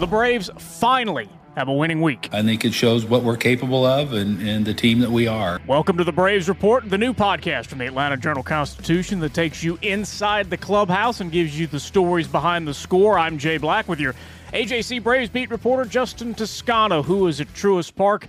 The Braves finally have a winning week. I think it shows what we're capable of and, and the team that we are. Welcome to the Braves Report, the new podcast from the Atlanta Journal Constitution that takes you inside the clubhouse and gives you the stories behind the score. I'm Jay Black with your AJC Braves beat reporter Justin Toscano, who is at Truist Park.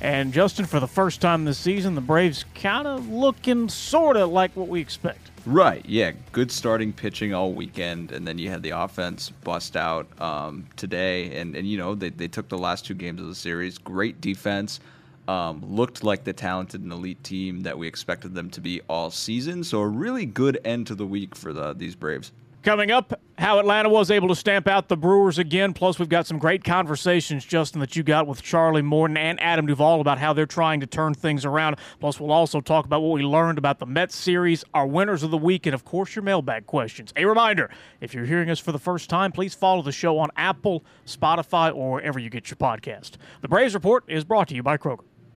And Justin, for the first time this season, the Braves kind of looking sort of like what we expect. Right. Yeah. Good starting pitching all weekend, and then you had the offense bust out um, today, and and you know they they took the last two games of the series. Great defense. Um, looked like the talented and elite team that we expected them to be all season. So a really good end to the week for the, these Braves. Coming up, how Atlanta was able to stamp out the Brewers again. Plus, we've got some great conversations, Justin, that you got with Charlie Morton and Adam Duvall about how they're trying to turn things around. Plus, we'll also talk about what we learned about the Mets series, our winners of the week, and of course, your mailbag questions. A reminder if you're hearing us for the first time, please follow the show on Apple, Spotify, or wherever you get your podcast. The Braves Report is brought to you by Kroger.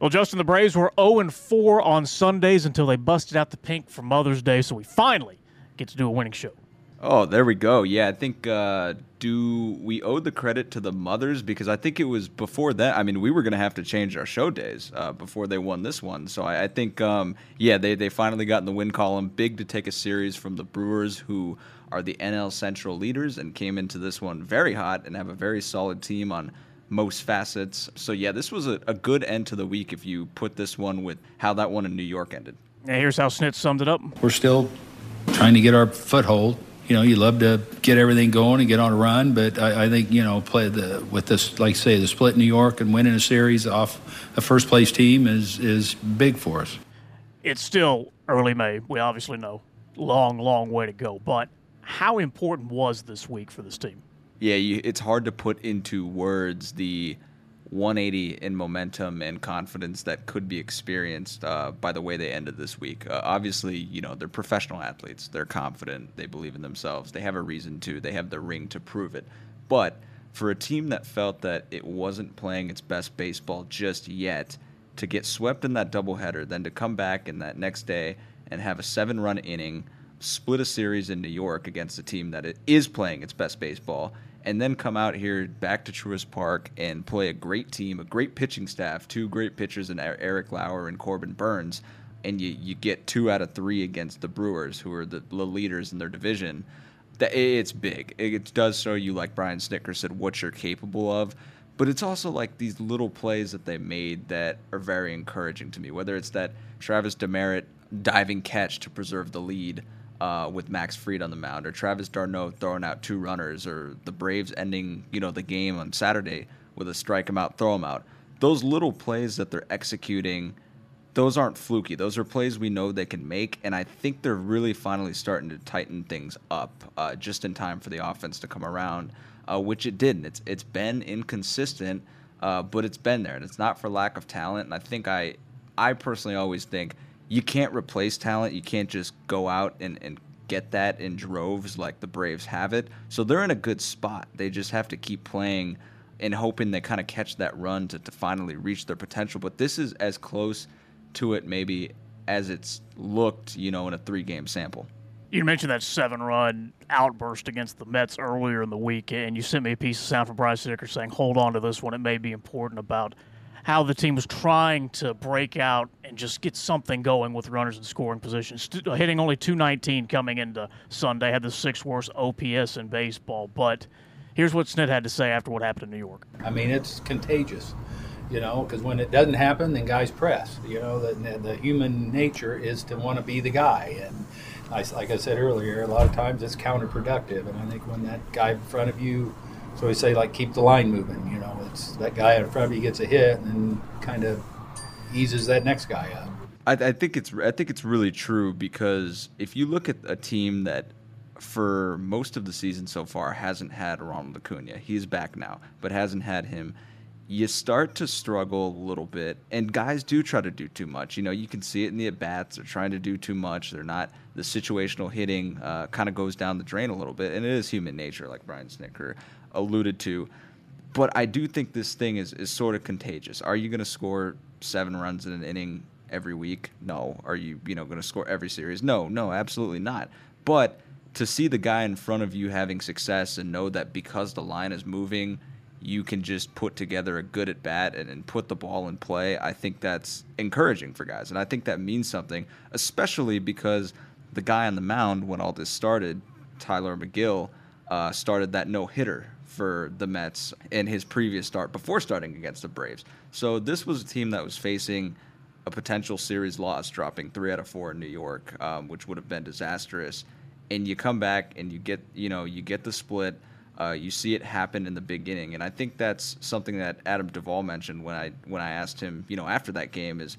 Well, Justin, the Braves were 0 4 on Sundays until they busted out the pink for Mother's Day, so we finally get to do a winning show. Oh, there we go. Yeah, I think uh, do we owe the credit to the mothers because I think it was before that. I mean, we were going to have to change our show days uh, before they won this one. So I, I think, um, yeah, they they finally got in the win column. Big to take a series from the Brewers, who are the NL Central leaders, and came into this one very hot and have a very solid team on most facets. So yeah, this was a, a good end to the week if you put this one with how that one in New York ended. Yeah, here's how Snit summed it up. We're still trying to get our foothold. You know, you love to get everything going and get on a run, but I, I think you know, play the with this, like say, the split in New York and winning a series off a first place team is is big for us. It's still early May. We obviously know long, long way to go. But how important was this week for this team? Yeah, you, it's hard to put into words the 180 in momentum and confidence that could be experienced uh, by the way they ended this week. Uh, obviously, you know, they're professional athletes. They're confident. They believe in themselves. They have a reason to. They have the ring to prove it. But for a team that felt that it wasn't playing its best baseball just yet, to get swept in that doubleheader, then to come back in that next day and have a seven run inning, split a series in New York against a team that is playing its best baseball, and then come out here back to Truist Park and play a great team, a great pitching staff, two great pitchers in Eric Lauer and Corbin Burnes, and you, you get two out of three against the Brewers, who are the, the leaders in their division. That it's big. It does show you, like Brian Snitker said, what you're capable of. But it's also like these little plays that they made that are very encouraging to me. Whether it's that Travis Demeritte diving catch to preserve the lead uh, with Max Fried on the mound, or Travis d'Arnaud throwing out two runners, or the Braves ending you know the game on Saturday with a strike him out, throw him out. Those little plays that they're executing, those aren't fluky. Those are plays we know they can make, and I think they're really finally starting to tighten things up uh, just in time for the offense to come around, uh, which it didn't. It's it's been inconsistent, uh, but it's been there, and it's not for lack of talent. And I think I I personally always think you can't replace talent. You can't just go out and, and get that in droves like the Braves have it. So they're in a good spot. They just have to keep playing and hoping they kind of catch that run to, to finally reach their potential. But this is as close to it maybe as it's looked, you know, in a three game sample. You mentioned that seven run outburst against the Mets earlier in the week, and you sent me a piece of sound from Bryce Snitker saying, hold on to this one. It may be important about how the team was trying to break out and just get something going with runners in scoring positions. Uh, hitting only 219 coming into Sunday, had the sixth worst OPS in baseball. But here's what Snit had to say after what happened in New York. I mean, it's contagious, you know, because when it doesn't happen, then guys press. You know, the, the human nature is to want to be the guy. And I, like I said earlier, a lot of times it's counterproductive. And I think when that guy in front of you so we say like keep the line moving. You know, it's that guy in front of you gets a hit and kind of eases that next guy up. I, I think it's I think it's really true because if you look at a team that for most of the season so far hasn't had Ronald Acuna. He's back now, but hasn't had him. You start to struggle a little bit, and guys do try to do too much. You know, you can see it in the at bats. They're trying to do too much. They're not. The situational hitting uh, kind of goes down the drain a little bit, and it is human nature, like Brian Snitker alluded to. But I do think this thing is, is sort of contagious. Are you going to score seven runs in an inning every week? No. Are you you know going to score every series? No, no, absolutely not. But to see the guy in front of you having success and know that because the line is moving, you can just put together a good at bat and, and put the ball in play, I think that's encouraging for guys. And I think that means something, especially because the guy on the mound when all this started, Tylor Megill, uh, started that no hitter for the Mets in his previous start before starting against the Braves. So this was a team that was facing a potential series loss, dropping three out of four in New York, um, which would have been disastrous. And you come back and you get, you know, you get the split. Uh, you see it happen in the beginning, and I think that's something that Adam Duvall mentioned when I when I asked him, you know, after that game is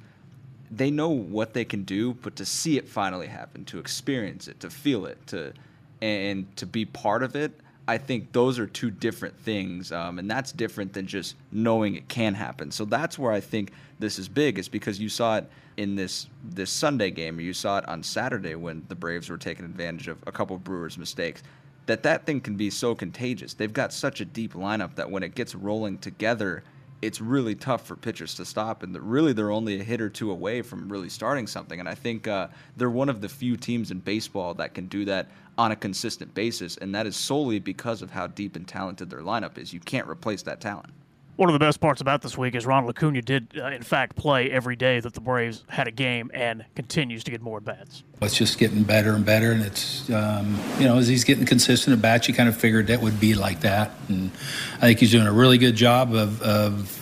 they know what they can do, but to see it finally happen, to experience it, to feel it, to and to be part of it, I think those are two different things, um, and that's different than just knowing it can happen. So that's where I think this is big, is because you saw it in this this Sunday game, or you saw it on Saturday when the Braves were taking advantage of a couple of Brewers' mistakes that that thing can be so contagious. They've got such a deep lineup that when it gets rolling together, it's really tough for pitchers to stop. And really, they're only a hit or two away from really starting something. And I think uh, they're one of the few teams in baseball that can do that on a consistent basis. And that is solely because of how deep and talented their lineup is. You can't replace that talent. One of the best parts about this week is Ronald Acuna did, uh, in fact, play every day that the Braves had a game and continues to get more at bats. It's just getting better and better, and it's um, you know as he's getting consistent at bats, you kind of figured that would be like that, and I think he's doing a really good job of. of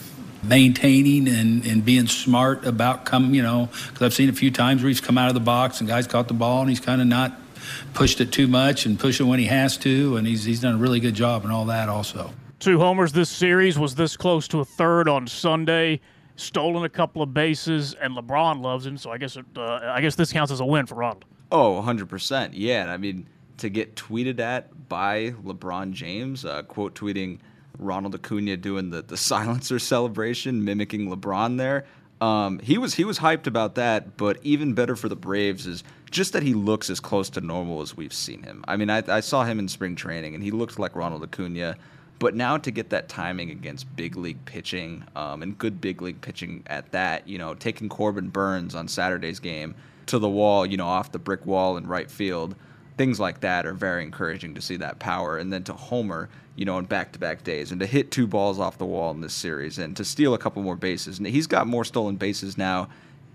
maintaining and, and being smart about come you know because I've seen a few times where he's come out of the box and guys caught the ball and he's kind of not pushed it too much and push it when he has to and he's he's done a really good job and all that also two homers this series, was this close to a third on Sunday, stolen a couple of bases, and LeBron loves him. So I guess it, uh, I guess this counts as a win for Ronald. Oh, 100%. Yeah. I mean, to get tweeted at by LeBron James, uh, quote tweeting Ronald Acuna doing the, the silencer celebration, mimicking LeBron there. Um, he was he was hyped about that, but even better for the Braves is just that he looks as close to normal as we've seen him. I mean, I, I saw him in spring training, and he looked like Ronald Acuna. But now to get that timing against big league pitching um, and good big league pitching at that, you know, taking Corbin Burnes on Saturday's game to the wall, you know, off the brick wall in right field, things like that are very encouraging to see that power. And then to homer, you know, in back to back days and to hit two balls off the wall in this series and to steal a couple more bases. And he's got more stolen bases now,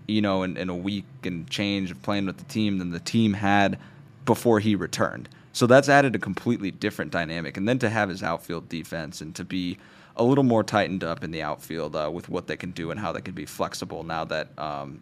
you know, in, in a week and change of playing with the team than the team had before he returned. So that's added a completely different dynamic. And then to have his outfield defense and to be a little more tightened up in the outfield uh, with what they can do and how they can be flexible now that um,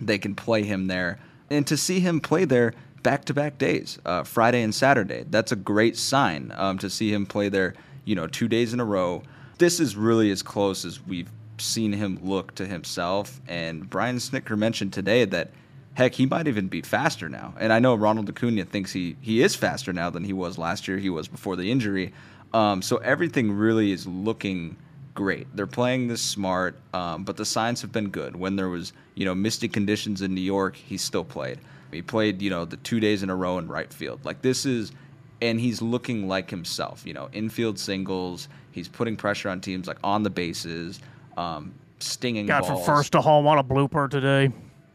they can play him there. And to see him play there back to back days, uh, Friday and Saturday, that's a great sign um, to see him play there, you know, two days in a row. This is really as close as we've seen him look to himself. And Brian Snitker mentioned today that Heck, he might even be faster now. And I know Ronald Acuna thinks he, he is faster now than he was last year. He was before the injury. Um, so everything really is looking great. They're playing this smart, um, but the signs have been good. When there was you know misty conditions in New York, he still played. He played you know the two days in a row in right field. Like this is, and he's looking like himself. You know, infield singles. He's putting pressure on teams like on the bases, um, stinging. Got balls. from first to home on a blooper today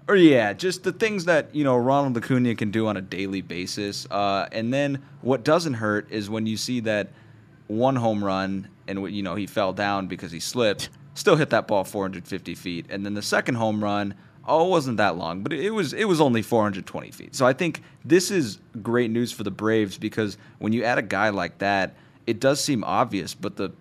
or yeah, just the things that you know Ronald Acuna can do on a daily basis. Uh, and then what doesn't hurt is when you see that one home run and you know he fell down because he slipped, still hit that ball 450 feet, and then the second home run. Oh, it wasn't that long, but it was it was only 420 feet. So I think this is great news for the Braves because when you add a guy like that, it does seem obvious, but the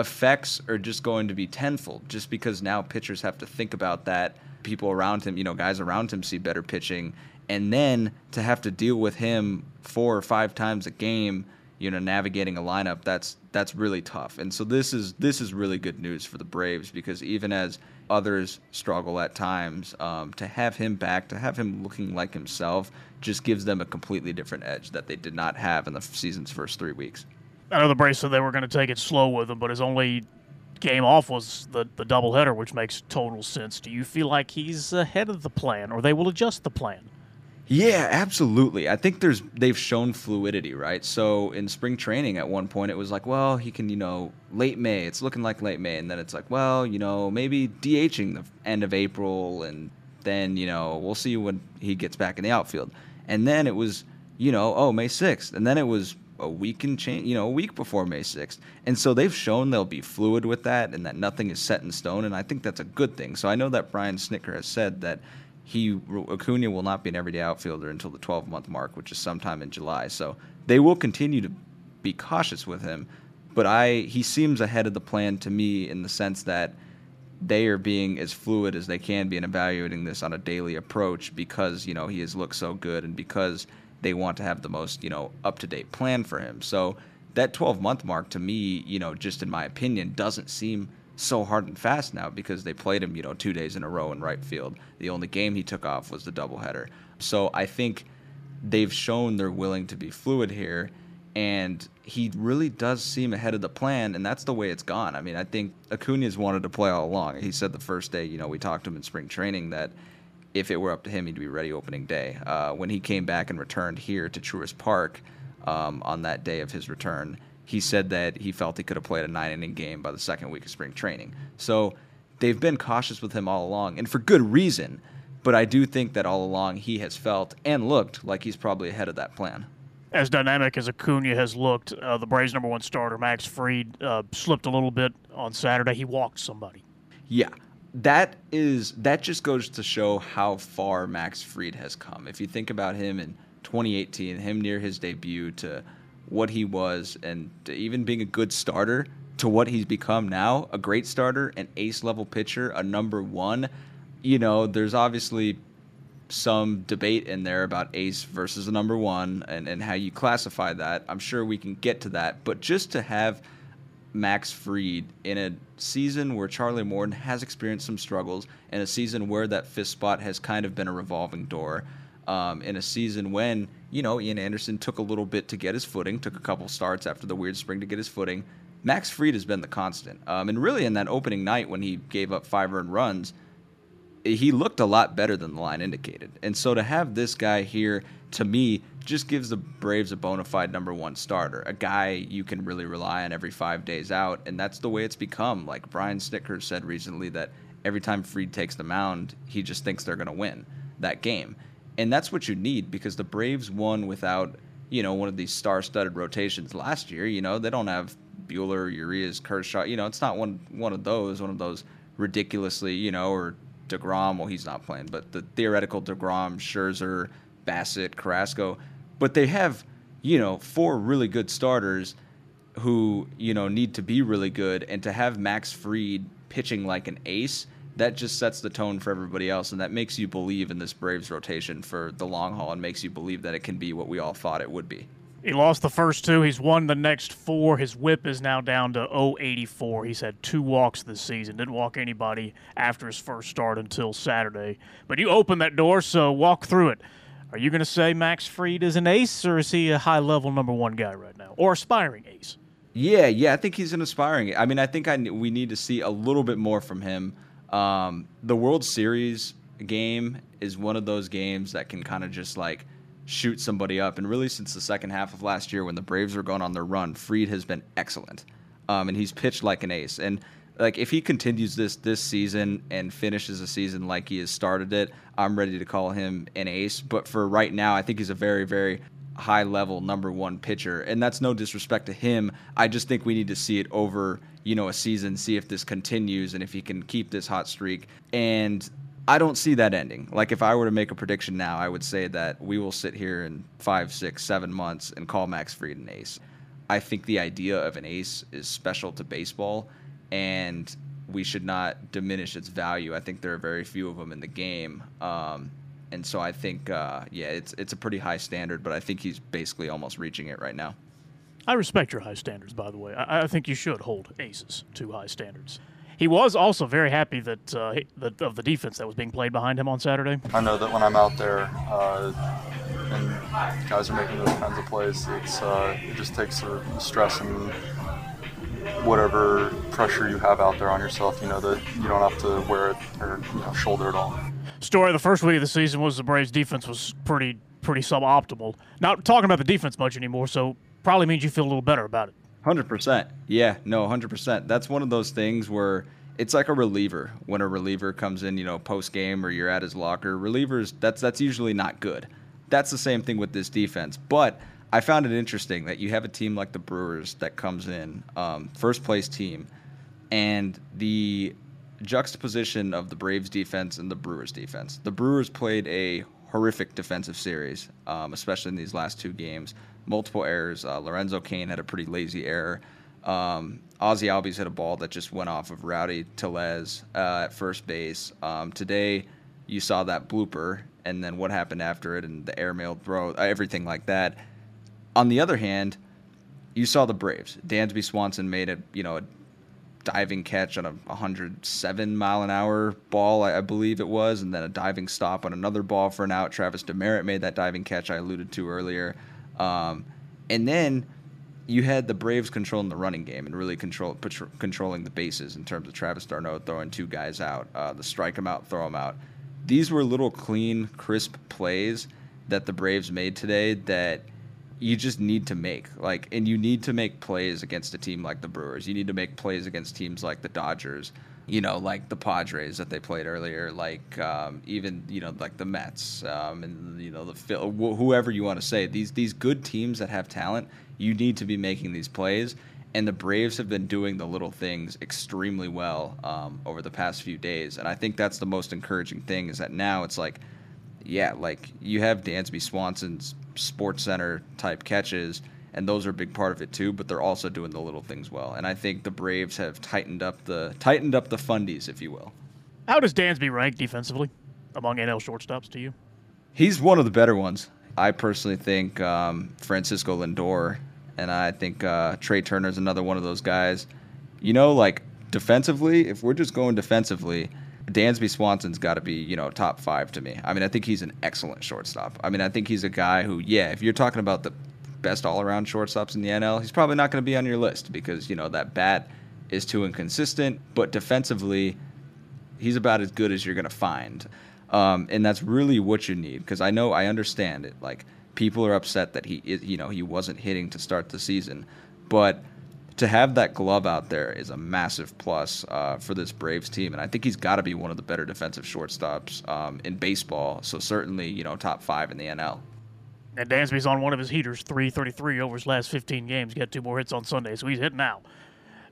effects are just going to be tenfold just because now pitchers have to think about that people around him, you know, guys around him see better pitching, and then to have to deal with him four or five times a game, you know, navigating a lineup that's that's really tough. And so this is this is really good news for the Braves because even as others struggle at times, um, to have him back, to have him looking like himself, just gives them a completely different edge that they did not have in the season's first three weeks. I know the Braves said they were going to take it slow with him, but his only game off was the the doubleheader, which makes total sense. Do you feel like he's ahead of the plan, or they will adjust the plan? Yeah, absolutely. I think there's they've shown fluidity, right? So in spring training at one point it was like, well, he can, you know, late May. It's looking like late May and then it's like, well, you know, maybe DHing the end of April and then, you know, we'll see when he gets back in the outfield. And then it was, you know, oh, May 6th. And then it was a week and change, you know, a week before May 6th. And so they've shown they'll be fluid with that and that nothing is set in stone and I think that's a good thing. So I know that Brian Snitker has said that he Acuna will not be an everyday outfielder until the 12 month mark, which is sometime in July. So they will continue to be cautious with him, but I he seems ahead of the plan to me in the sense that they are being as fluid as they can be in evaluating this on a daily approach because you know he has looked so good and because they want to have the most you know up to date plan for him. So that 12 month mark to me, you know, just in my opinion, doesn't seem so hard and fast now because they played him, you know, two days in a row in right field. The only game he took off was the doubleheader. So I think they've shown they're willing to be fluid here, and he really does seem ahead of the plan, and that's the way it's gone. I mean, I think Acuna's wanted to play all along. He said the first day, you know, we talked to him in spring training that if it were up to him, he'd be ready opening day. Uh, when he came back and returned here to Truist Park um, on that day of his return, he said that he felt he could have played a nine inning game by the second week of spring training. So they've been cautious with him all along, and for good reason. But I do think that all along he has felt and looked like he's probably ahead of that plan. As dynamic as Acuna has looked, uh, the Braves' number one starter, Max Fried, uh, slipped a little bit on Saturday. He walked somebody. Yeah, that is that just goes to show how far Max Fried has come. If you think about him in 2018, him near his debut to what he was and even being a good starter to what he's become now a great starter, an ace level pitcher, a number one. You know, there's obviously some debate in there about ace versus a number one and, and how you classify that. I'm sure we can get to that. But just to have Max Fried in a season where Charlie Morton has experienced some struggles, and a season where that fifth spot has kind of been a revolving door, um, in a season when you know Ian Anderson took a little bit to get his footing, took a couple starts after the weird spring to get his footing. Max Fried has been the constant, um, and really in that opening night when he gave up five earned runs, he looked a lot better than the line indicated. And so to have this guy here, to me, just gives the Braves a bona fide number one starter, a guy you can really rely on every five days out, and that's the way it's become. Like Brian Snitker said recently that every time Fried takes the mound, he just thinks they're going to win that game and that's what you need because the Braves won without you know one of these star-studded rotations last year. You know they don't have Buehler, Urias, Kershaw. You know it's not one one of those one of those ridiculously you know or Degrom. Well, he's not playing, but the theoretical Degrom, Scherzer, Bassitt, Carrasco. But they have you know four really good starters who you know need to be really good, and to have Max Fried pitching like an ace that just sets the tone for everybody else, and that makes you believe in this Braves rotation for the long haul, and makes you believe that it can be what we all thought it would be. He lost the first two. He's won the next four. His whip is now down to 084. He's had two walks this season. Didn't walk anybody after his first start until Saturday. But you opened that door, so walk through it. Are you going to say Max Fried is an ace, or is he a high level number one guy right now, or aspiring ace? Yeah, yeah, I think he's an aspiring. I mean, I think I, we need to see a little bit more from him. Um, the World Series game is one of those games that can kind of just like shoot somebody up. And really, since the second half of last year, when the Braves were going on their run, Fried has been excellent, um, and he's pitched like an ace. And like if he continues this this season and finishes the season like he has started it, I'm ready to call him an ace. But for right now, I think he's a very very high level number one pitcher, and that's no disrespect to him. I just think we need to see it over you know a season, see if this continues and if he can keep this hot streak. And I don't see that ending. Like if I were to make a prediction now, I would say that we will sit here in five, six, seven months and call Max Fried an ace. I think the idea of an ace is special to baseball, and we should not diminish its value. I think there are very few of them in the game. Um, and so I think, uh, yeah, it's it's a pretty high standard, but I think he's basically almost reaching it right now. I respect your high standards, by the way. I, I think you should hold aces to high standards. He was also very happy that, uh, that of the defense that was being played behind him on Saturday. I know that when I'm out there uh, and guys are making those kinds of plays, it's uh, it just takes the stress and whatever pressure you have out there on yourself. You know that you don't have to wear it or you know, shoulder it all. Story of the first week of the season was the Braves' defense was pretty pretty suboptimal. Not talking about the defense much anymore, so probably means you feel a little better about it. Hundred percent. Yeah, no, hundred percent. That's one of those things where it's like a reliever. When a reliever comes in, you know, post game or you're at his locker, relievers that's that's usually not good. That's the same thing with this defense. But I found it interesting that you have a team like the Brewers that comes in, um, first place team, and the juxtaposition of the Braves defense and the Brewers defense. The Brewers played a horrific defensive series, um, especially in these last two games. Multiple errors. Uh, Lorenzo Cain had a pretty lazy error. Um, Ozzy Albies hit a ball that just went off of Rowdy Tellez uh, at first base. Um, today, you saw that blooper, and then what happened after it, and the airmail throw, everything like that. On the other hand, you saw the Braves. Dansby Swanson made a you know a diving catch on a 107 mile an hour ball, I, I believe it was, and then a diving stop on another ball for an out. Travis Demeritte made that diving catch I alluded to earlier, um, and then you had the Braves controlling the running game and really control patr- controlling the bases in terms of Travis d'Arnaud throwing two guys out, uh, the strike them out, throw them out. These were little clean, crisp plays that the Braves made today that you just need to make like and you need to make plays against a team like the Brewers. You need to make plays against teams like the Dodgers, you know, like the Padres that they played earlier, like um, even you know like the Mets um, and you know the wh- whoever you want to say. These these good teams that have talent, you need to be making these plays. And the Braves have been doing the little things extremely well um, over the past few days, and I think that's the most encouraging thing. Is that now it's like yeah, like you have Dansby Swanson's Sports Center type catches, and those are a big part of it too. But they're also doing the little things well, and I think the Braves have tightened up the tightened up the fundies, if you will. How does Dansby rank defensively among NL shortstops to you? He's one of the better ones. I personally think um, Francisco Lindor, and I think uh, Trea is another one of those guys. You know, like defensively, if we're just going defensively, Dansby Swanson's got to be, you know, top five to me. I mean, I think he's an excellent shortstop. I mean, I think he's a guy who, yeah, if you're talking about the best all around shortstops in the NL, he's probably not going to be on your list because, you know, that bat is too inconsistent. But defensively, he's about as good as you're going to find. Um, and that's really what you need because I know I understand it. Like people are upset that he, you know, he wasn't hitting to start the season, but to have that glove out there is a massive plus uh, for this Braves team, and I think he's got to be one of the better defensive shortstops um, in baseball. So certainly, you know, top five in the NL. And Dansby's on one of his heaters, 333 over his last 15 games. Got two more hits on Sunday, so he's hitting now.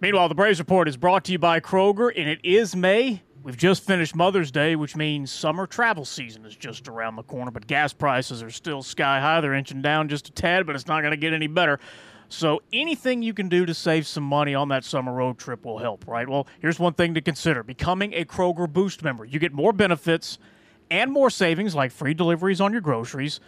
Meanwhile, the Braves Report is brought to you by Kroger, and it is May. We've just finished Mother's Day, which means summer travel season is just around the corner, but gas prices are still sky high. They're inching down just a tad, but it's not going to get any better. So anything you can do to save some money on that summer road trip will help, right? Well, here's one thing to consider becoming a Kroger Boost member. You get more benefits and more savings like free deliveries on your groceries.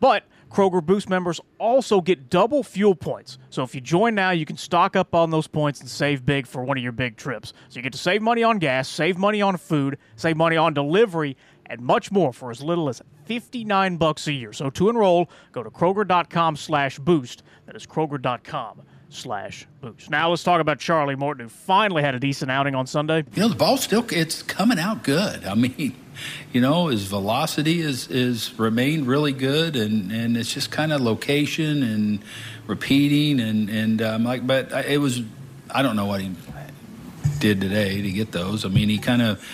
But Kroger Boost members also get double fuel points. So if you join now, you can stock up on those points and save big for one of your big trips. So you get to save money on gas, save money on food, save money on delivery, and much more for as little as 59 bucks a year. So to enroll, go to kroger.com slash boost. That is kroger.com slash boost. Now let's talk about Charlie Morton, who finally had a decent outing on Sunday. You know, the ball still it's coming out good. I mean, you know, his velocity is is remained really good, and and it's just kind of location and repeating and and um, like, but it was, I don't know what he did today to get those. I mean, he kind of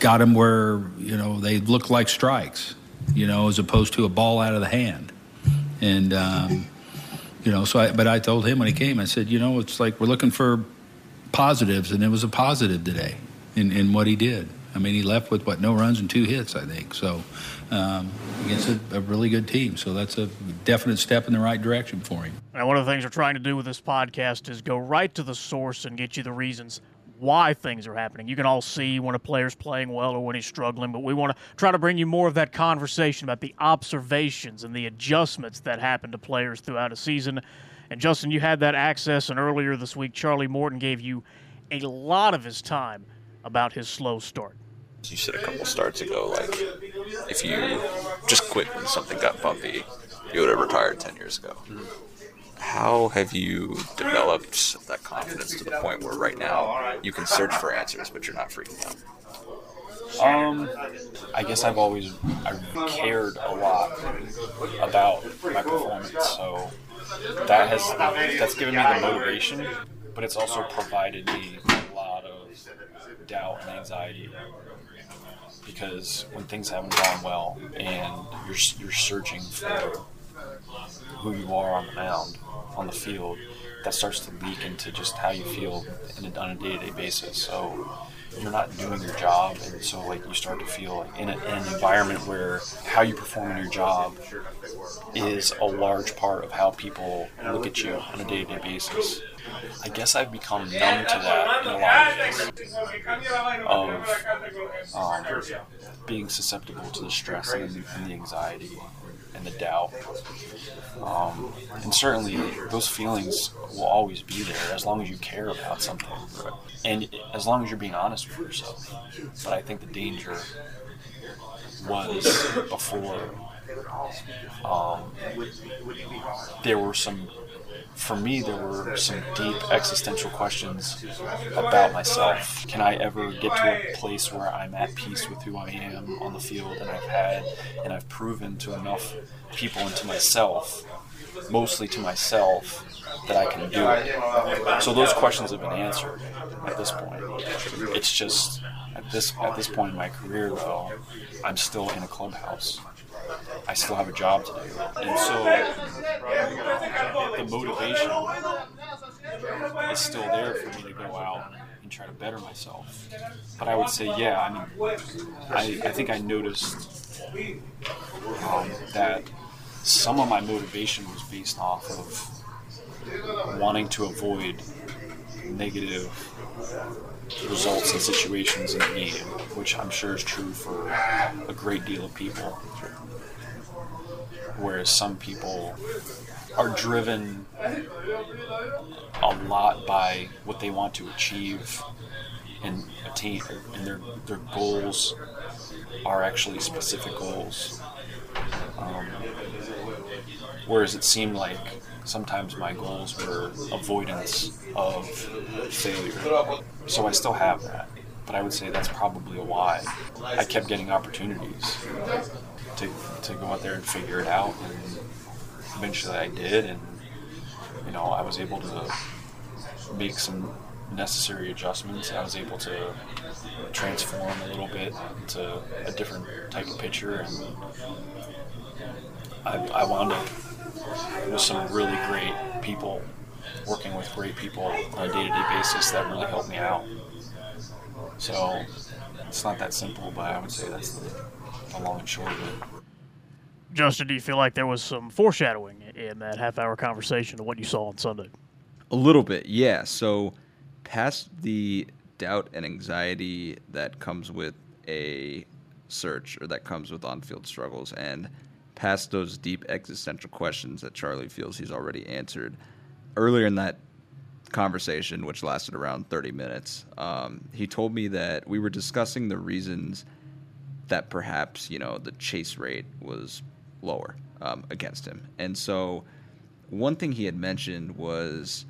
got them where you know they look like strikes, you know, as opposed to a ball out of the hand, and. Um, you know, so I, but I told him when he came, I said, you know, it's like we're looking for positives, and it was a positive today in, in what he did. I mean, he left with what no runs and two hits, I think. So um, against a, a really good team, so that's a definite step in the right direction for him. Now, one of the things we're trying to do with this podcast is go right to the source and get you the reasons why things are happening. You can all see when a player's playing well or when he's struggling, but we want to try to bring you more of that conversation about the observations and the adjustments that happen to players throughout a season. And Justin, you had that access, and earlier this week, Charlie Morton gave you a lot of his time about his slow start. You said a couple starts ago, like if you just quit when something got bumpy, you would have retired 10 years ago. How have you developed that confidence to the point where right now you can search for answers, but you're not freaking out? Um, I guess I've always I cared a lot about my performance, so that has that's given me the motivation, but it's also provided me a lot of doubt and anxiety because when things haven't gone well and you're you're searching for who you are on the mound, on the field, that starts to leak into just how you feel a, on a day-to-day basis. So you're not doing your job, and so like you start to feel like in, a, in an environment where how you perform in your job is a large part of how people look at you on a day-to-day basis. I guess I've become numb to that in a lot of ways of um, being susceptible to the stress and, and the anxiety and the doubt. Um, and certainly, those feelings will always be there as long as you care about something, and as long as you're being honest with yourself. But I think the danger was before um, there were some for me, there were some deep existential questions about myself. Can I ever get to a place where I'm at peace with who I am on the field and I've had and I've proven to enough people and to myself, mostly to myself, that I can do it? So those questions have been answered at this point. It's just at this at this point in my career though, I'm still in a clubhouse. I still have a job to do. And so the motivation is still there for me to go out and try to better myself. But I would say, yeah, I mean, I, I think I noticed um, that some of my motivation was based off of wanting to avoid negative results and situations in the game, which I'm sure is true for a great deal of people whereas some people are driven a lot by what they want to achieve and attain, and their their goals are actually specific goals. Um, whereas it seemed like sometimes my goals were avoidance of failure. So I still have that, but I would say that's probably why I kept getting opportunities to, to go out there and figure it out. And eventually I did, and you know I was able to make some necessary adjustments. I was able to transform a little bit to a different type of pitcher, and I, I wound up with some really great people, working with great people on a day-to-day basis that really helped me out. So it's not that simple, but I would say that's the the long and short of it. Justin, do you feel like there was some foreshadowing in that half hour conversation of what you saw on Sunday? A little bit, yeah. So, past the doubt and anxiety that comes with a search or that comes with on field struggles, and past those deep existential questions that Charlie feels he's already answered, earlier in that conversation, which lasted around 30 minutes, um, he told me that we were discussing the reasons that perhaps you know the chase rate was lower um, against him, and so one thing he had mentioned was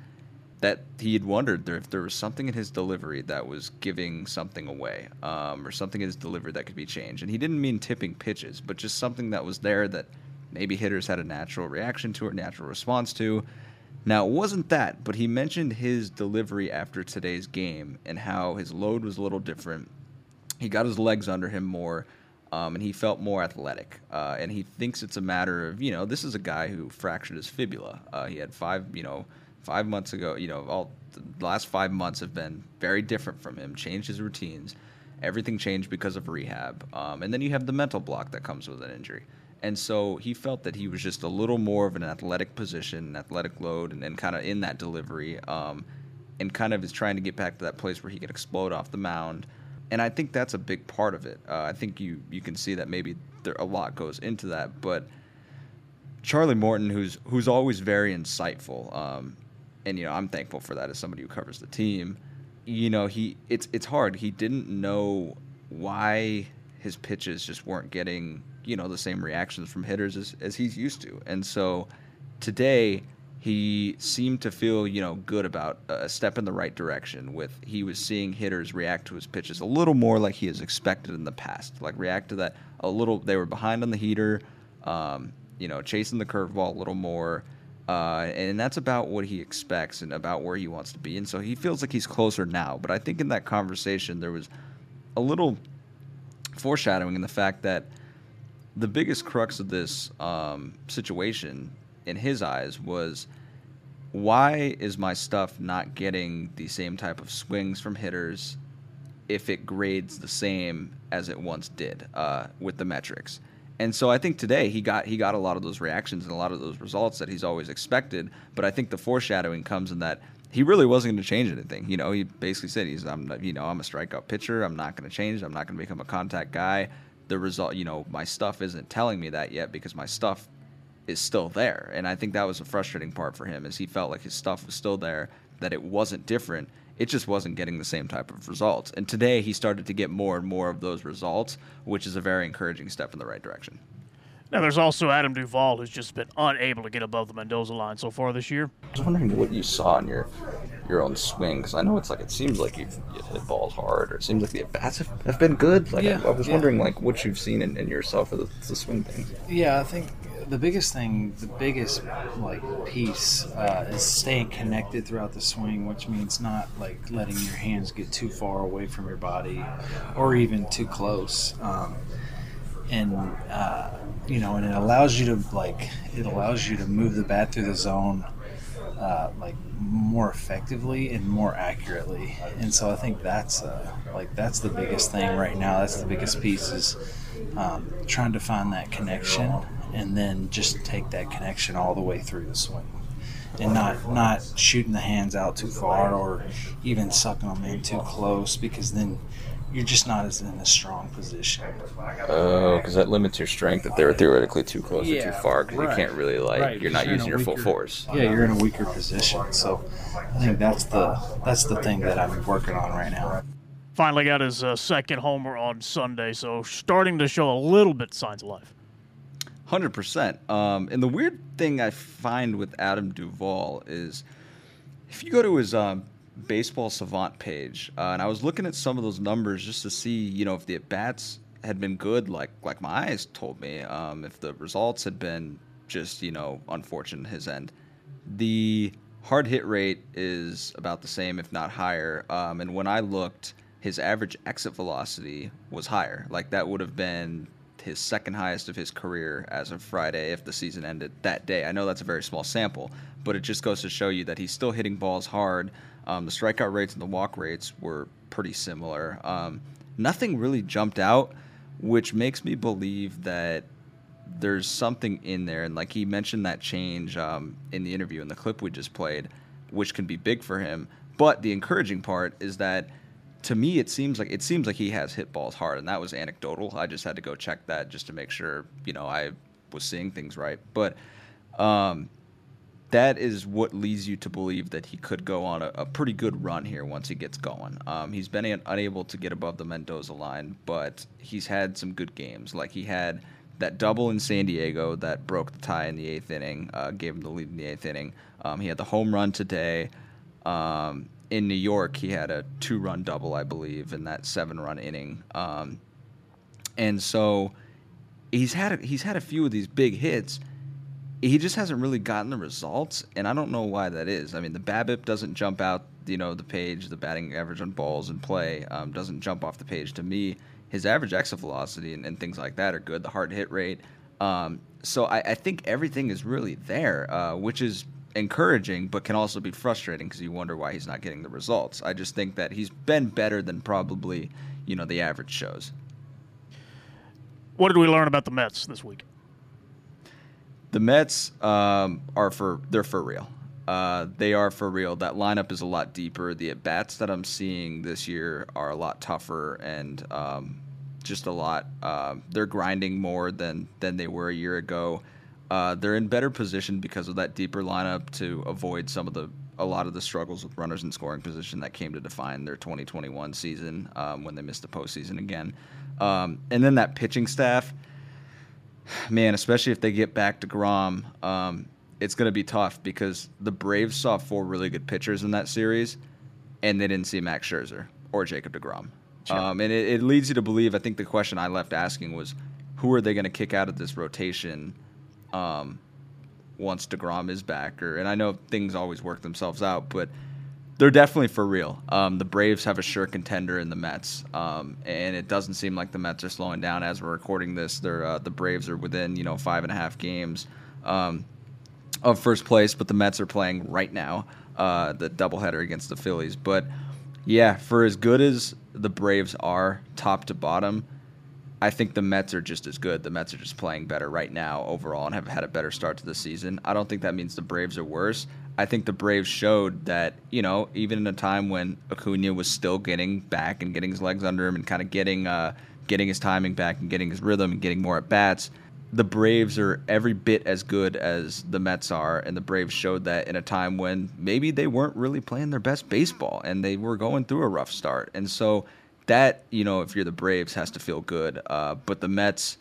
that he had wondered if there was something in his delivery that was giving something away, um, or something in his delivery that could be changed. And he didn't mean tipping pitches, but just something that was there that maybe hitters had a natural reaction to or natural response to. Now, it wasn't that, but he mentioned his delivery after today's game and how his load was a little different he got his legs under him more, um, and he felt more athletic. Uh, and he thinks it's a matter of you know this is a guy who fractured his fibula. Uh, he had five you know five months ago. You know all the last five months have been very different from him. Changed his routines. Everything changed because of rehab. Um, and then you have the mental block that comes with an injury. And so he felt that he was just a little more of an athletic position, athletic load, and, and kind of in that delivery, um, and kind of is trying to get back to that place where he could explode off the mound and I think that's a big part of it. Uh, I think you you can see that maybe there a lot goes into that, but Charlie Morton, who's who's always very insightful, um, and you know I'm thankful for that as somebody who covers the team. You know he it's it's hard. He didn't know why his pitches just weren't getting you know the same reactions from hitters as, as he's used to, and so today he seemed to feel you know good about a step in the right direction with he was seeing hitters react to his pitches a little more like he has expected in the past like react to that a little they were behind on the heater um, you know chasing the curveball a little more uh, and that's about what he expects and about where he wants to be and so he feels like he's closer now but i think in that conversation there was a little foreshadowing in the fact that the biggest crux of this um, situation in his eyes was why is my stuff not getting the same type of swings from hitters if it grades the same as it once did uh, with the metrics? And so I think today he got he got a lot of those reactions and a lot of those results that he's always expected. But I think the foreshadowing comes in that he really wasn't going to change anything. You know, he basically said he's I'm you know I'm a strikeout pitcher. I'm not going to change. I'm not going to become a contact guy. The result, you know, my stuff isn't telling me that yet because my stuff is still there. And I think that was a frustrating part for him, is he felt like his stuff was still there, that it wasn't different. It just wasn't getting the same type of results. And today he started to get more and more of those results, which is a very encouraging step in the right direction. Now, there's also Adam Duvall, who's just been unable to get above the Mendoza line so far this year. I was wondering what you saw in your your own swing, because I know it's like it seems like you've, you've hit balls hard, or it seems like the bats have, have been good. Like Yeah, I, I was yeah. wondering like what you've seen in, in yourself for the, the swing thing. Yeah, I think the biggest thing, the biggest like piece, uh, is staying connected throughout the swing, which means not like letting your hands get too far away from your body, or even too close. Um, and uh, you know, and it allows you to like it allows you to move the bat through the zone. Uh, like more effectively and more accurately, and so I think that's uh, like that's the biggest thing right now. That's the biggest piece is um, trying to find that connection and then just take that connection all the way through the swing and not not shooting the hands out too far or even sucking them in too close because then you're just not as in a strong position. Oh, because that limits your strength if they're theoretically too close or too far, because right. you can't really like Right, you're not you're using a your full force. Yeah, you're in a weaker position. So I think that's the that's the thing that I'm working on right now. Finally got his uh, second homer on Sunday, so starting to show a little bit signs of life. Hundred percent. Um, and the weird thing I find with Adam Duvall is, if you go to his um, baseball savant page, uh, and I was looking at some of those numbers just to see, you know, if the at bats had been good, like like my eyes told me, um, if the results had been just you know unfortunate his end, the hard hit rate is about the same, if not higher. Um, and when I looked, his average exit velocity was higher. Like that would have been his second highest of his career as of Friday if the season ended that day. I know that's a very small sample, but it just goes to show you that he's still hitting balls hard. Um, the strikeout rates and the walk rates were pretty similar. Um, nothing really jumped out, which makes me believe that there's something in there. And like he mentioned that change um, in the interview in the clip we just played, which can be big for him. But the encouraging part is that to me it seems like it seems like he has hit balls hard, and that was anecdotal. I just had to go check that just to make sure you know I was seeing things right. But um, that is what leads you to believe that he could go on a, a pretty good run here once he gets going. Um, he's been un- unable to get above the Mendoza line, but he's had some good games. Like he had that double in San Diego that broke the tie in the eighth inning, uh, gave him the lead in the eighth inning. Um, he had the home run today. Um, in New York, he had a two-run double, I believe, in that seven-run inning. Um, and so he's had a, he's had a few of these big hits. He just hasn't really gotten the results, and I don't know why that is. I mean, the BABIP doesn't jump out, you know, the page. The batting average on balls in play um, doesn't jump off the page to me. His average exit velocity and, and things like that are good. The hard hit rate. Um, so I, I think everything is really there, uh, which is encouraging, but can also be frustrating because you wonder why he's not getting the results. I just think that he's been better than probably, you know, the average shows. What did we learn about the Mets this week? The Mets um, are for they're for real. Uh, they are for real. That lineup is a lot deeper. The at bats that I'm seeing this year are a lot tougher and um, just a lot. Uh, they're grinding more than than they were a year ago. Uh, they're in better position because of that deeper lineup to avoid some of the a lot of the struggles with runners in scoring position that came to define their 2021 season um, when they missed the postseason again. Um, and then that pitching staff, man, especially if they get back deGrom, um, it's going to be tough because the Braves saw four really good pitchers in that series, and they didn't see Max Scherzer or Jacob DeGrom. Sure. Um, and it, it, leads you to believe. I think the question I left asking was, who are they going to kick out of this rotation um, once deGrom is back? Or and I know things always work themselves out, but they're definitely for real. Um, the Braves have a sure contender in the Mets, um, and it doesn't seem like the Mets are slowing down as we're recording this. They're uh, the Braves are within you know five and a half games um, of first place, but the Mets are playing right now uh, the doubleheader against the Phillies. But yeah, for as good as the Braves are, top to bottom, I think the Mets are just as good. The Mets are just playing better right now overall and have had a better start to the season. I don't think that means the Braves are worse. I think the Braves showed that, you know, even in a time when Acuna was still getting back and getting his legs under him and kind of getting uh, getting his timing back and getting his rhythm and getting more at bats – the Braves are every bit as good as the Mets are, and the Braves showed that in a time when maybe they weren't really playing their best baseball and they were going through a rough start. And so that, you know, if you're the Braves, has to feel good. Uh, but the Mets,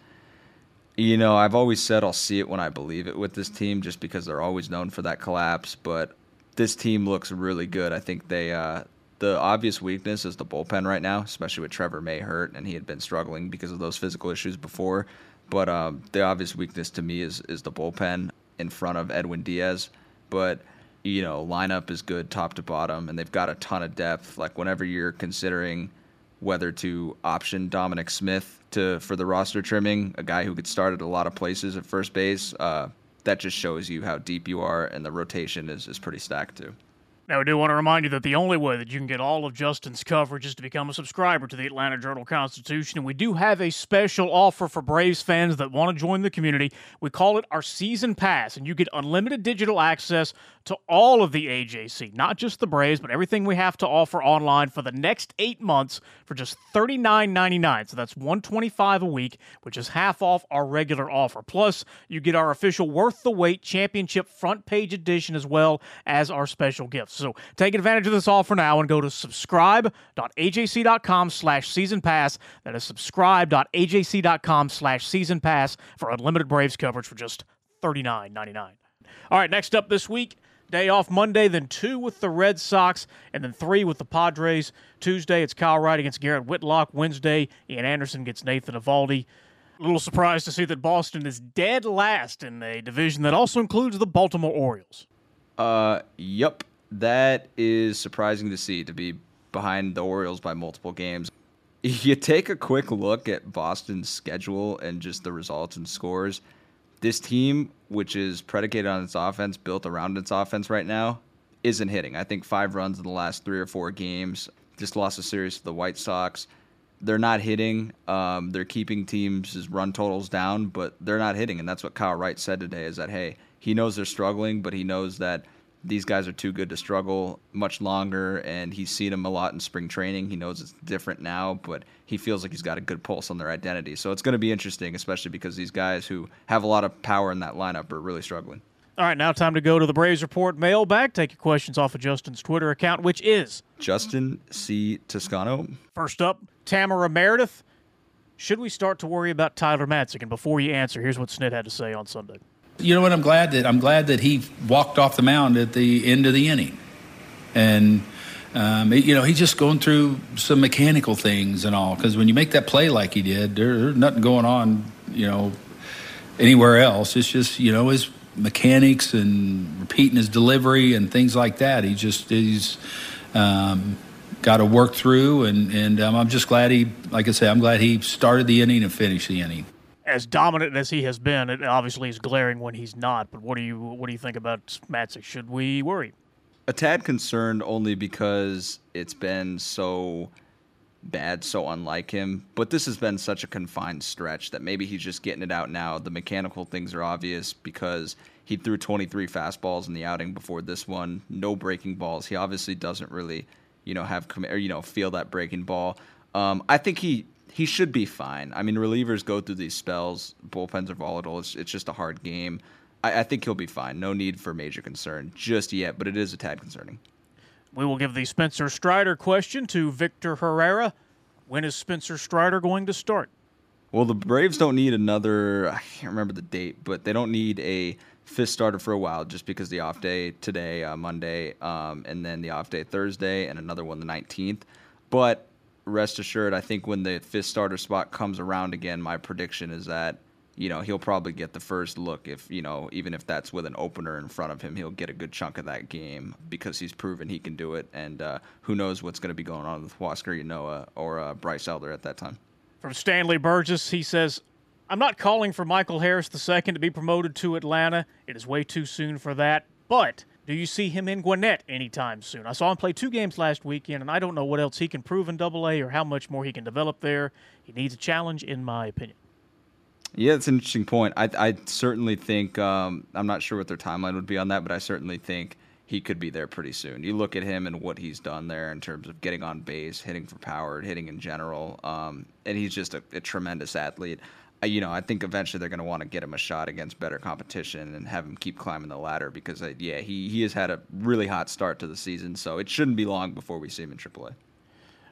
you know, I've always said I'll see it when I believe it with this team, just because they're always known for that collapse. But this team looks really good. I think they. Uh, the obvious weakness is the bullpen right now, especially with Trevor May hurt, and he had been struggling because of those physical issues before. But um, the obvious weakness to me is is the bullpen in front of Edwin Diaz. But you know, lineup is good top to bottom, and they've got a ton of depth. Like whenever you're considering whether to option Dominic Smith to for the roster trimming, a guy who could start at a lot of places at first base, uh, that just shows you how deep you are, and the rotation is is pretty stacked too. Now, we do want to remind you that the only way that you can get all of Justin's coverage is to become a subscriber to the Atlanta Journal Constitution. And we do have a special offer for Braves fans that want to join the community. We call it our Season Pass, and you get unlimited digital access to all of the AJC, not just the Braves, but everything we have to offer online for the next eight months for just $39.99. So that's 125 a week, which is half off our regular offer. Plus, you get our official Worth the Wait Championship front page edition as well as our special gifts. So take advantage of this offer now and go to subscribe.ajc.com slash season pass. That is subscribe.ajc.com slash season pass for unlimited Braves coverage for just $39.99. All right, next up this week, Day off Monday, then two with the Red Sox, and then three with the Padres. Tuesday, it's Kyle Wright against Garrett Whitlock. Wednesday, Ian Anderson gets Nathan Eovaldi. A little surprised to see that Boston is dead last in a division that also includes the Baltimore Orioles. Uh, yep. That is surprising to see to be behind the Orioles by multiple games. You take a quick look at Boston's schedule and just the results and scores this team, which is predicated on its offense, built around its offense right now, isn't hitting. I think five runs in the last three or four games. Just lost a series to the White Sox. They're not hitting. Um, they're keeping teams' run totals down, but they're not hitting. And that's what Kyle Wright said today is that, hey, he knows they're struggling, but he knows that these guys are too good to struggle much longer, and he's seen them a lot in spring training. He knows it's different now, but he feels like he's got a good pulse on their identity. So it's going to be interesting, especially because these guys who have a lot of power in that lineup are really struggling. All right, now time to go to the Braves Report mailbag. Take your questions off of Justin's Twitter account, which is Justin C. Toscano. First up, Tamara Meredith. Should we start to worry about Tyler Matzek? And before you answer, here's what Snit had to say on Sunday. You know what? I'm glad that I'm glad that he walked off the mound at the end of the inning, and um, you know he's just going through some mechanical things and all. Because when you make that play like he did, there, there's nothing going on, you know, anywhere else. It's just you know his mechanics and repeating his delivery and things like that. He just he's. Um, got to work through, and and um, I'm just glad he, like I say, I'm glad he started the inning and finished the inning as dominant as he has been, it obviously is glaring when he's not. But what do you what do you think about Matzek? Should we worry? A tad concerned only because it's been so bad, so unlike him. But this has been such a confined stretch that maybe he's just getting it out now. The mechanical things are obvious because he threw 23 fastballs in the outing before this one, no breaking balls. He obviously doesn't really, you know, have or you know feel that breaking ball. Um, I think he he should be fine. I mean, relievers go through these spells. Bullpens are volatile. It's, it's just a hard game. I, I think he'll be fine. No need for major concern just yet, but it is a tad concerning. We will give the Spencer Strider question to Victor Herrera. When is Spencer Strider going to start? Well, the Braves don't need another. I can't remember the date, but they don't need a fifth starter for a while, just because the off day today, uh, Monday, um, and then the off day Thursday, and another one the 19th. But rest assured, I think when the fifth starter spot comes around again, my prediction is that you know he'll probably get the first look. If you know, even if that's with an opener in front of him, he'll get a good chunk of that game because he's proven he can do it. And uh, who knows what's going to be going on with Huascar Ynoa or uh, Bryce Elder at that time. From Stanley Burgess, he says, I'm not calling for Michael Harris II to be promoted to Atlanta. It is way too soon for that. But do you see him in Gwinnett anytime soon? I saw him play two games last weekend, and I don't know what else he can prove in Double A or how much more he can develop there. He needs a challenge, in my opinion. Yeah, it's an interesting point. I, I certainly think um, I'm not sure what their timeline would be on that, but I certainly think he could be there pretty soon. You look at him and what he's done there in terms of getting on base, hitting for power, hitting in general, um, and he's just a, a tremendous athlete. You know, I think eventually they're going to want to get him a shot against better competition and have him keep climbing the ladder because, uh, yeah, he, he has had a really hot start to the season, so it shouldn't be long before we see him in AAA.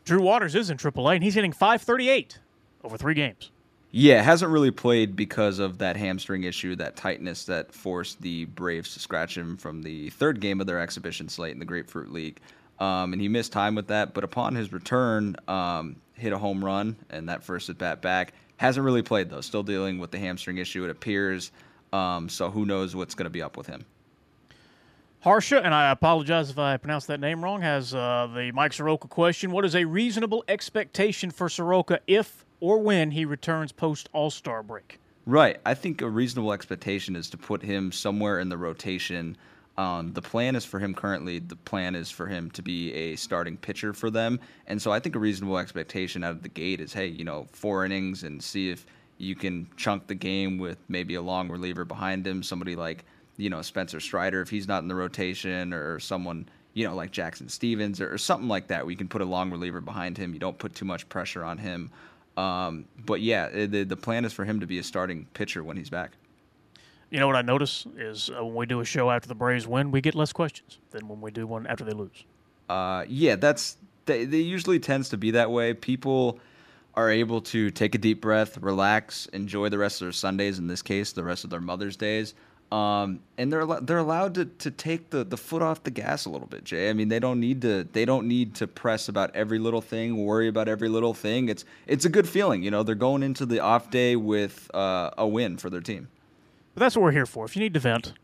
Drew Waters is in AAA, and he's hitting 538 over three games. Yeah, hasn't really played because of that hamstring issue, that tightness that forced the Braves to scratch him from the third game of their exhibition slate in the Grapefruit League. Um, and he missed time with that, but upon his return, um, hit a home run and that first at bat back. Hasn't really played though, still dealing with the hamstring issue, it appears. Um, so who knows what's going to be up with him. Harsha, and I apologize if I pronounced that name wrong, has uh, the Mike Soroka question. What is a reasonable expectation for Soroka if or when he returns post All Star break. Right. I think a reasonable expectation is to put him somewhere in the rotation. Um, the plan is for him currently. The plan is for him to be a starting pitcher for them, and so I think a reasonable expectation out of the gate is, hey, you know, four innings and see if you can chunk the game with maybe a long reliever behind him, somebody like you know Spencer Strider if he's not in the rotation, or someone you know like Jackson Stephens or, or something like that. We can put a long reliever behind him. You don't put too much pressure on him. Um, but yeah, the the plan is for him to be a starting pitcher when he's back. You know what I notice is uh, when we do a show after the Braves win, we get less questions than when we do one after they lose. Uh, yeah, that's they, they usually tends to be that way. People are able to take a deep breath, relax, enjoy the rest of their Sundays. In this case, the rest of their Mother's Days. Um, and they're they're allowed to, to take the, the foot off the gas a little bit, Jay. I mean, they don't need to they don't need to press about every little thing, worry about every little thing. It's it's a good feeling, you know. They're going into the off day with uh, a win for their team. But that's what we're here for. If you need to vent,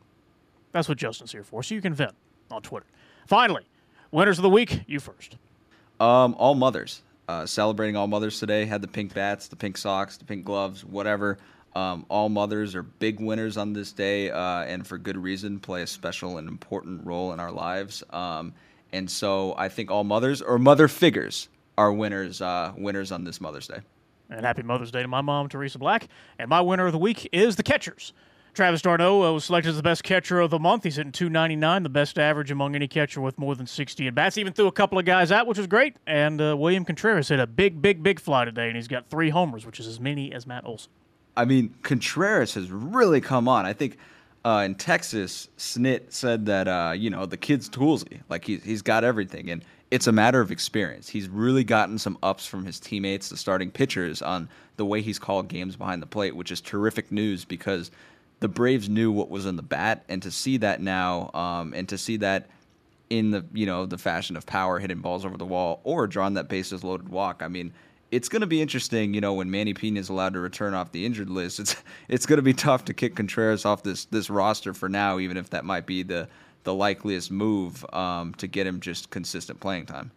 that's what Justin's here for. So you can vent on Twitter. Finally, winners of the week. You first. Um, all mothers uh, celebrating all mothers today. Had the pink bats, the pink socks, the pink gloves, whatever. Um, all mothers are big winners on this day, uh, and for good reason, play a special and important role in our lives. Um, and so I think all mothers or mother figures are winners uh, winners on this Mother's Day. And happy Mother's Day to my mom, Teresa Black. And my winner of the week is the catchers. Travis d'Arnaud uh, was selected as the best catcher of the month. He's hitting 299, the best average among any catcher with more than 60 at bats. Even threw a couple of guys out, which was great. And uh, William Contreras hit a big, big, big fly today, and he's got three homers, which is as many as Matt Olson. I mean, Contreras has really come on. I think uh, in Texas, Snit said that uh, you know the kid's toolsy, like he's he's got everything, and it's a matter of experience. He's really gotten some ups from his teammates, the starting pitchers, on the way he's called games behind the plate, which is terrific news because the Braves knew what was in the bat, and to see that now, um, and to see that in the you know the fashion of power, hitting balls over the wall or drawing that bases loaded walk. I mean, it's going to be interesting, you know, when Manny Pena is allowed to return off the injured list. It's it's going to be tough to kick Contreras off this this roster for now, even if that might be the the likeliest move um, to get him just consistent playing time.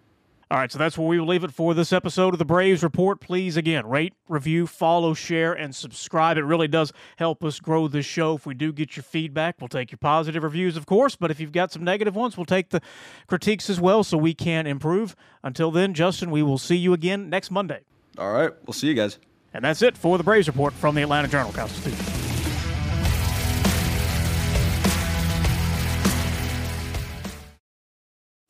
All right, so that's where we will leave it for this episode of the Braves Report. Please, again, rate, review, follow, share, and subscribe. It really does help us grow this show. If we do get your feedback, we'll take your positive reviews, of course, but if you've got some negative ones, we'll take the critiques as well so we can improve. Until then, Justin, we will see you again next Monday. All right, we'll see you guys. And that's it for the Braves Report from the Atlanta Journal Constitution.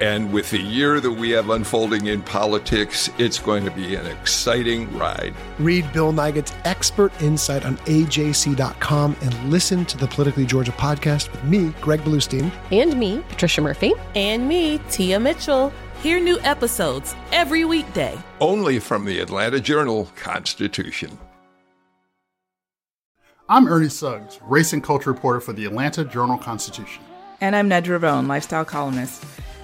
And with the year that we have unfolding in politics, it's going to be an exciting ride. Read Bill Nigut's expert insight on AJC.com and listen to the Politically Georgia podcast with me, Greg Bluestein. And me, Patricia Murphy. And me, Tia Mitchell. Hear new episodes every weekday. Only from the Atlanta Journal Constitution. I'm Ernie Suggs, race and culture reporter for the Atlanta Journal Constitution. And I'm Nedra Rhone, lifestyle columnist.